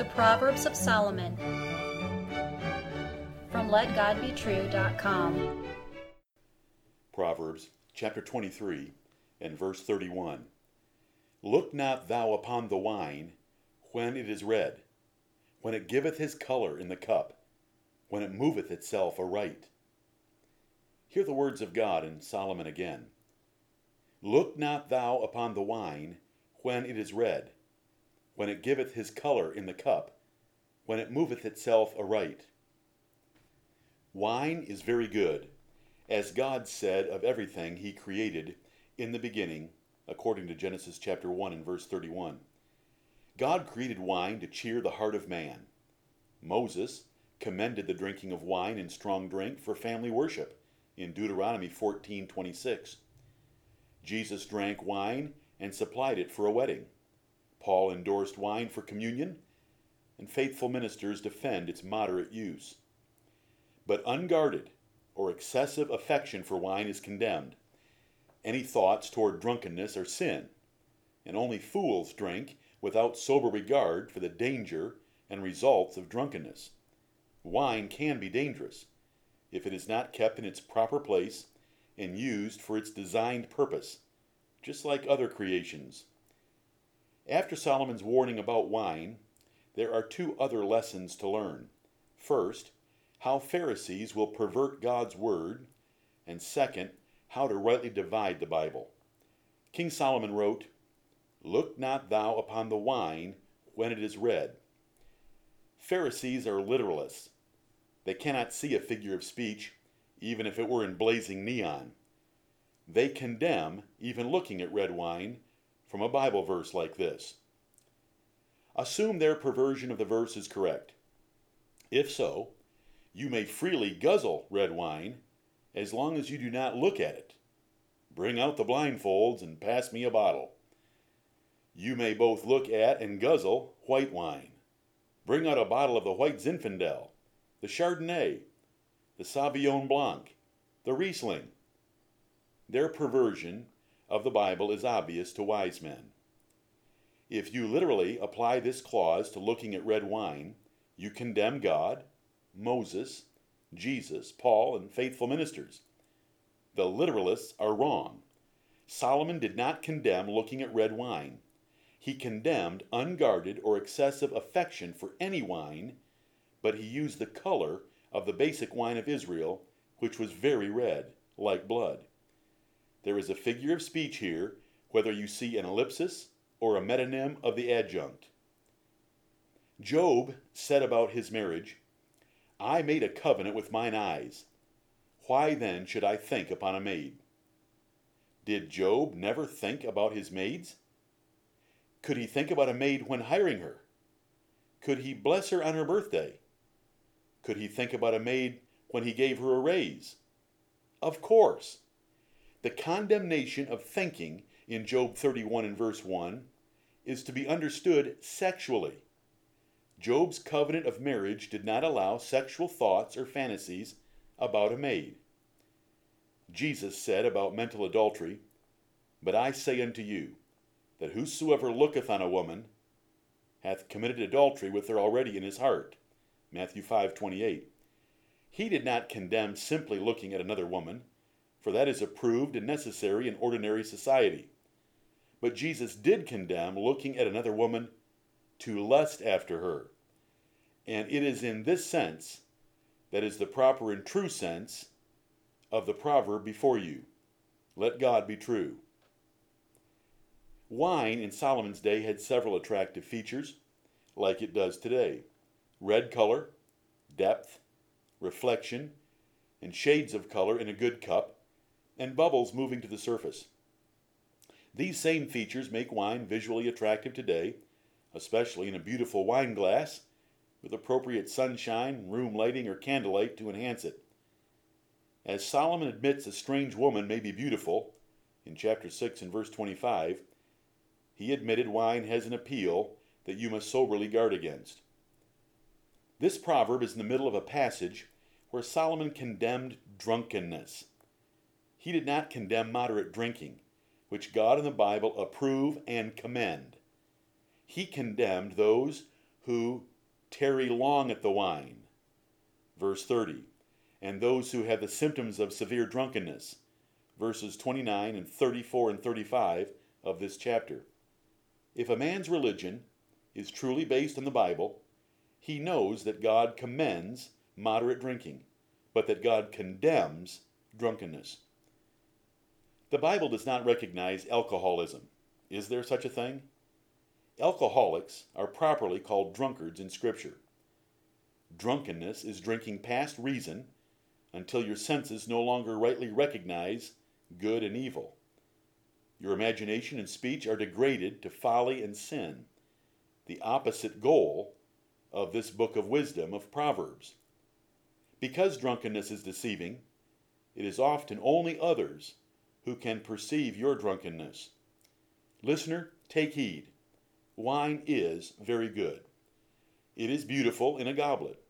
The Proverbs of Solomon from LetGodBetrue.com. Proverbs chapter 23 and verse 31. Look not thou upon the wine when it is red, when it giveth his color in the cup, when it moveth itself aright. Hear the words of God in Solomon again. Look not thou upon the wine when it is red, when it giveth his color in the cup, when it moveth itself aright. Wine is very good, as God said of everything he created in the beginning, according to Genesis chapter 1 and verse 31. God created wine to cheer the heart of man. Moses commended the drinking of wine and strong drink for family worship in Deuteronomy 14:26. Jesus drank wine and supplied it for a wedding. Paul endorsed wine for communion, and faithful ministers defend its moderate use. But unguarded or excessive affection for wine is condemned. Any thoughts toward drunkenness are sin, and only fools drink without sober regard for the danger and results of drunkenness. Wine can be dangerous if it is not kept in its proper place and used for its designed purpose, just like other creations. After Solomon's warning about wine, there are two other lessons to learn. First, how Pharisees will pervert God's word, and second, how to rightly divide the Bible. King Solomon wrote, Look not thou upon the wine when it is red. Pharisees are literalists. They cannot see a figure of speech, even if it were in blazing neon. They condemn even looking at red wine from a Bible verse like this. Assume their perversion of the verse is correct. If so, you may freely guzzle red wine as long as you do not look at it. Bring out the blindfolds and pass me a bottle. You may both look at and guzzle white wine. Bring out a bottle of the White Zinfandel, the Chardonnay, the Sauvignon Blanc, the Riesling. Their perversion of the Bible is obvious to wise men. If you literally apply this clause to looking at red wine, you condemn God, Moses, Jesus, Paul, and faithful ministers. The literalists are wrong. Solomon did not condemn looking at red wine. He condemned unguarded or excessive affection for any wine, but he used the color of the basic wine of Israel, which was very red, like blood. There is a figure of speech here, whether you see an ellipsis or a metonym of the adjunct. Job said about his marriage, I made a covenant with mine eyes. Why then should I think upon a maid? Did Job never think about his maids? Could he think about a maid when hiring her? Could he bless her on her birthday? Could he think about a maid when he gave her a raise? Of course. The condemnation of thinking in Job 31 and verse 1 is to be understood sexually. Job's covenant of marriage did not allow sexual thoughts or fantasies about a maid. Jesus said about mental adultery, But I say unto you, that whosoever looketh on a woman hath committed adultery with her already in his heart. Matthew 5:28. He did not condemn simply looking at another woman, for that is approved and necessary in ordinary society. But Jesus did condemn looking at another woman to lust after her. And it is in this sense that is the proper and true sense of the proverb before you. Let God be true. Wine in Solomon's day had several attractive features, like it does today red color, depth, reflection, and shades of color in a good cup, and bubbles moving to the surface. These same features make wine visually attractive today, especially in a beautiful wine glass with appropriate sunshine, room lighting, or candlelight to enhance it. As Solomon admits a strange woman may be beautiful, in chapter 6 and verse 25, he admitted wine has an appeal that you must soberly guard against. This proverb is in the middle of a passage where Solomon condemned drunkenness. He did not condemn moderate drinking which God and the Bible approve and commend. He condemned those who tarry long at the wine. Verse 30. And those who have the symptoms of severe drunkenness. Verses 29 and 34 and 35 of this chapter. If a man's religion is truly based on the Bible, he knows that God commends moderate drinking, but that God condemns drunkenness. The Bible does not recognize alcoholism. Is there such a thing? Alcoholics are properly called drunkards in Scripture. Drunkenness is drinking past reason until your senses no longer rightly recognize good and evil. Your imagination and speech are degraded to folly and sin, the opposite goal of this book of wisdom of Proverbs. Because drunkenness is deceiving, it is often only others who can perceive your drunkenness. Listener, take heed. Wine is very good. It is beautiful in a goblet.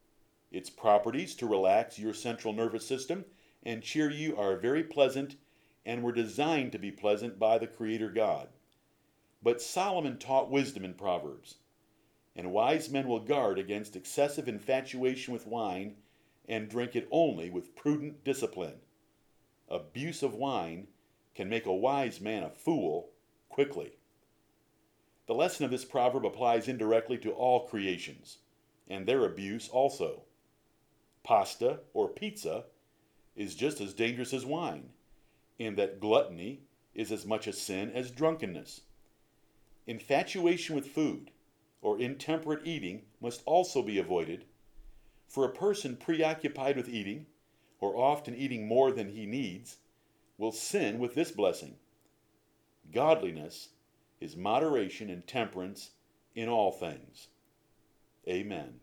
Its properties to relax your central nervous system and cheer you are very pleasant and were designed to be pleasant by the Creator God. But Solomon taught wisdom in Proverbs, and wise men will guard against excessive infatuation with wine and drink it only with prudent discipline. Abuse of wine can make a wise man a fool quickly. The lesson of this proverb applies indirectly to all creations, and their abuse also. Pasta or pizza is just as dangerous as wine, in that gluttony is as much a sin as drunkenness. Infatuation with food or intemperate eating must also be avoided, for a person preoccupied with eating, or often eating more than he needs, will sin with this blessing. Godliness is moderation and temperance in all things. Amen.